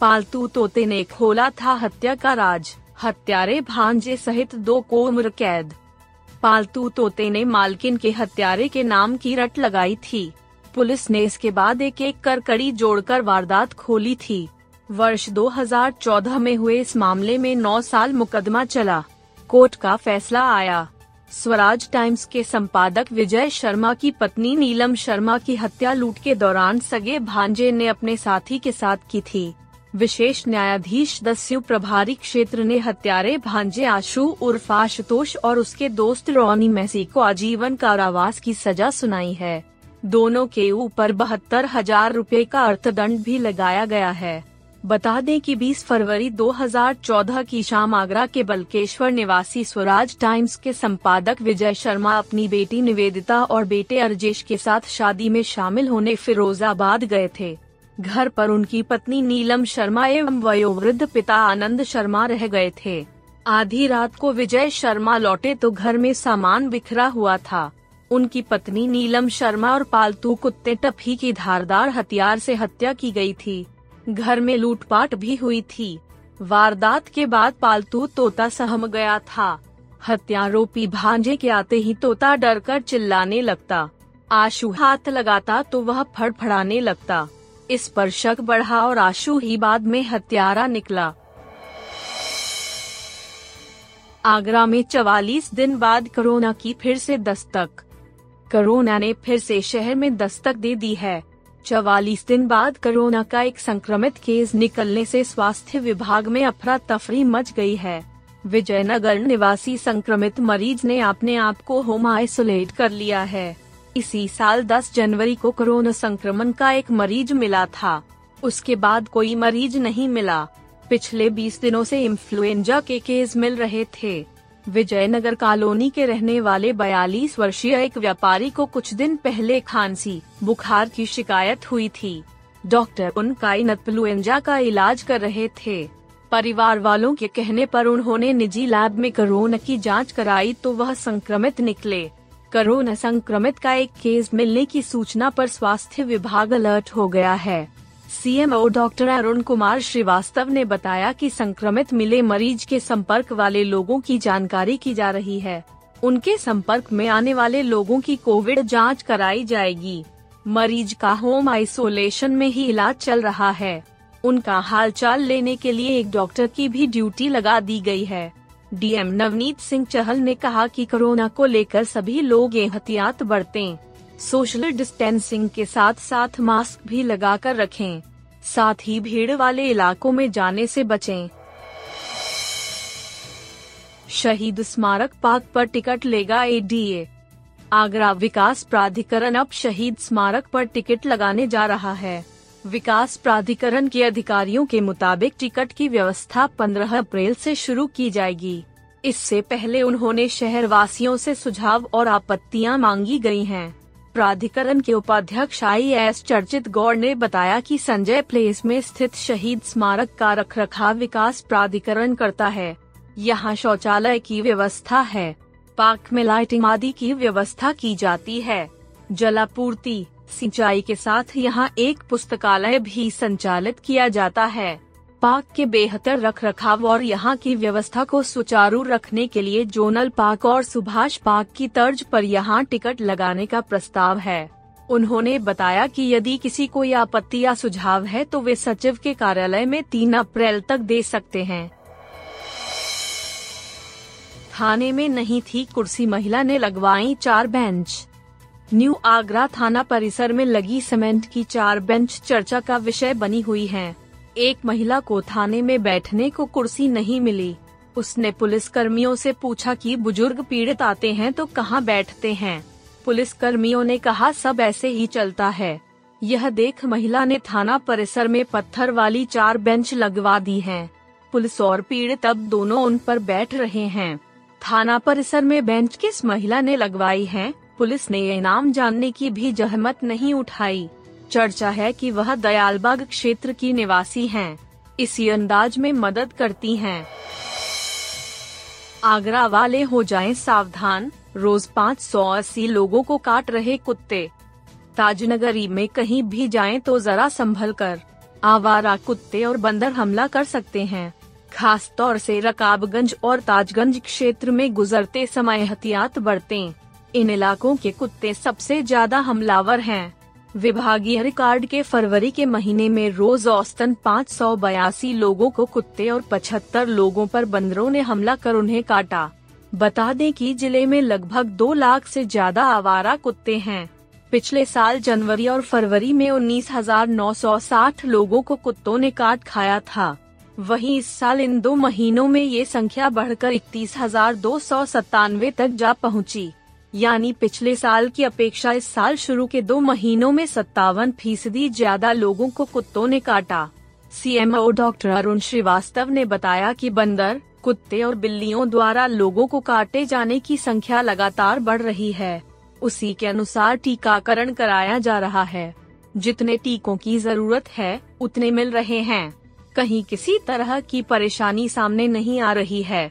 पालतू तोते ने खोला था हत्या का राज। हत्यारे भांजे सहित दो को उम्र कैद। पालतू तोते ने मालकिन के हत्यारे के नाम की रट लगाई थी। पुलिस ने इसके बाद एक एक कर कड़ी जोड़कर वारदात खोली थी। वर्ष 2014 में हुए इस मामले में 9 साल मुकदमा चला। कोर्ट का फैसला आया। स्वराज टाइम्स के संपादक विजय शर्मा की पत्नी नीलम शर्मा की हत्या लूट के दौरान सगे भांजे ने अपने साथी के साथ की थी। विशेष न्यायाधीश दस्यु प्रभारी क्षेत्र ने हत्यारे भांजे आशु उर्फ़ आशुतोष और उसके दोस्त रोनी मैसी को आजीवन कारावास की सजा सुनाई है। दोनों के ऊपर बहत्तर हज़ार रूपए का अर्थदंड भी लगाया गया है। बता दें कि 20 फरवरी 2014 की शाम आगरा के बलकेश्वर निवासी स्वराज टाइम्स के संपादक विजय शर्मा अपनी बेटी निवेदिता और बेटे अर्जेश के साथ शादी में शामिल होने फिरोजाबाद गए थे। घर पर उनकी पत्नी नीलम शर्मा एवं वयोवृद्ध पिता आनंद शर्मा रह गए थे। आधी रात को विजय शर्मा लौटे तो घर में सामान बिखरा हुआ था। उनकी पत्नी नीलम शर्मा और पालतू कुत्ते टफी की धारदार हथियार से हत्या की गई थी। घर में लूटपाट भी हुई थी। वारदात के बाद पालतू तोता सहम गया था। हत्यारोपी भांजे के आते ही तोता डरकर चिल्लाने लगता। आशु हाथ लगाता तो वह फड़फड़ाने लगता। इस पर शक बढ़ा और आशु ही बाद में हत्यारा निकला। आगरा में चवालीस दिन बाद कोरोना की फिर से दस्तक। कोरोना ने फिर से शहर में दस्तक दे दी है। चवालीस दिन बाद कोरोना का एक संक्रमित केस निकलने से स्वास्थ्य विभाग में अफरा तफरी मच गई है। विजयनगर निवासी संक्रमित मरीज़ ने अपने आप को होम आइसोलेट कर लिया है। इसी साल 10 जनवरी को कोरोना संक्रमण का एक मरीज़ मिला था। उसके बाद कोई मरीज़ नहीं मिला। पिछले 20 दिनों से इन्फ्लुएंजा के केस मिल रहे थे। विजयनगर कॉलोनी के रहने वाले 42 वर्षीय एक व्यापारी को कुछ दिन पहले खांसी, बुखार की शिकायत हुई थी। डॉक्टर उनका इन्फ्लुएंजा का इलाज कर रहे थे। परिवार वालों के कहने पर उन्होंने निजी लैब में कोरोना की जाँच कराई तो वह संक्रमित निकले। कोरोना संक्रमित का एक केस मिलने की सूचना पर स्वास्थ्य विभाग अलर्ट हो गया है। सीएमओ डॉक्टर अरुण कुमार श्रीवास्तव ने बताया कि संक्रमित मिले मरीज़ के संपर्क वाले लोगों की जानकारी की जा रही है। उनके संपर्क में आने वाले लोगों की कोविड जाँच कराई जाएगी। मरीज़ का होम आइसोलेशन में ही इलाज चल रहा है। उनका हालचाल लेने के लिए एक डॉक्टर की भी ड्यूटी लगा दी गई है। डीएम नवनीत सिंह चहल ने कहा कि कोरोना को लेकर सभी लोग एहतियात बरतें, सोशल डिस्टेंसिंग के साथ साथ मास्क भी लगाकर रखें। साथ ही भीड़ वाले इलाकों में जाने से बचें। शहीद स्मारक पार्क पर टिकट लेगा एडीए। आगरा विकास प्राधिकरण अब शहीद स्मारक पर टिकट लगाने जा रहा है। विकास प्राधिकरण के अधिकारियों के मुताबिक टिकट की व्यवस्था 15 अप्रैल से शुरू की जाएगी। इससे पहले उन्होंने शहर वासियों से सुझाव और आपत्तियाँ मांगी गई हैं। प्राधिकरण के उपाध्यक्ष आई एस चर्चित गौड़ ने बताया कि संजय प्लेस में स्थित शहीद स्मारक का रखरखाव विकास प्राधिकरण करता है। यहाँ शौचालय की व्यवस्था है। पार्क में लाइटिंग आदि की व्यवस्था की जाती है। जलापूर्ति सिंचाई के साथ यहाँ एक पुस्तकालय भी संचालित किया जाता है। पार्क के बेहतर रख रखाव और यहाँ की व्यवस्था को सुचारू रखने के लिए जोनल पार्क और सुभाष पार्क की तर्ज पर यहाँ टिकट लगाने का प्रस्ताव है। उन्होंने बताया कि यदि किसी को आपत्ति या सुझाव है तो वे सचिव के कार्यालय में तीन अप्रैल तक दे सकते हैं। थाने में नहीं थी, कुर्सी महिला ने लगवाई चार बेंच। न्यू आगरा थाना परिसर में लगी सीमेंट की चार बेंच चर्चा का विषय बनी हुई है। एक महिला को थाने में बैठने को कुर्सी नहीं मिली। उसने पुलिस कर्मियों से पूछा कि बुज़ुर्ग पीड़ित आते हैं तो कहाँ बैठते हैं? पुलिस कर्मियों ने कहा, सब ऐसे ही चलता है। यह देख महिला ने थाना परिसर में पत्थर वाली चार बेंच लगवा दी है। पुलिस और पीड़ित अब दोनों उन पर बैठ रहे हैं। थाना परिसर में बेंच किस महिला ने लगवाई है? पुलिस ने ये नाम जानने की भी जहमत नहीं उठाई चर्चा है कि वह दयालबाग क्षेत्र की निवासी हैं। इसी अंदाज में मदद करती हैं। आगरा वाले हो जाएँ सावधान, रोज पाँच सौ अस्सी लोगों को काट रहे कुत्ते ताजनगरी में कहीं भी जाएँ तो जरा संभल कर, आवारा कुत्ते और बंदर हमला कर सकते हैं खास तौर से रकाबगंज और ताजगंज क्षेत्र में गुजरते समय एहतियात बरतें। इन इलाकों के कुत्ते सबसे ज़्यादा हमलावर हैं। विभागीय रिकॉर्ड के फरवरी के महीने में रोज औसतन पाँच सौ बयासी लोगों को कुत्ते और 75 लोगों पर बंदरों ने हमला कर उन्हें काटा। बता दें कि ज़िले में लगभग दो लाख से ज़्यादा आवारा कुत्ते हैं। पिछले साल जनवरी और फरवरी में 19,960 लोगों को कुत्तों ने काट खाया था। वहीं इस साल इन दो महीनों में ये संख्या बढ़कर इकतीस हज़ार दो सौ सत्तानवे तक जा पहुँची। यानी पिछले साल की अपेक्षा इस साल शुरू के दो महीनों में सत्तावन फ़ीसदी ज़्यादा लोगों को कुत्तों ने काटा। सीएमओ डॉक्टर अरुण श्रीवास्तव ने बताया कि बंदर, कुत्ते और बिल्लियों द्वारा लोगों को काटे जाने की संख्या लगातार बढ़ रही है। उसी के अनुसार टीकाकरण कराया जा रहा है। जितने टीकों की ज़रूरत है, उतने मिल रहे हैं। कहीं किसी तरह की परेशानी सामने नहीं आ रही है।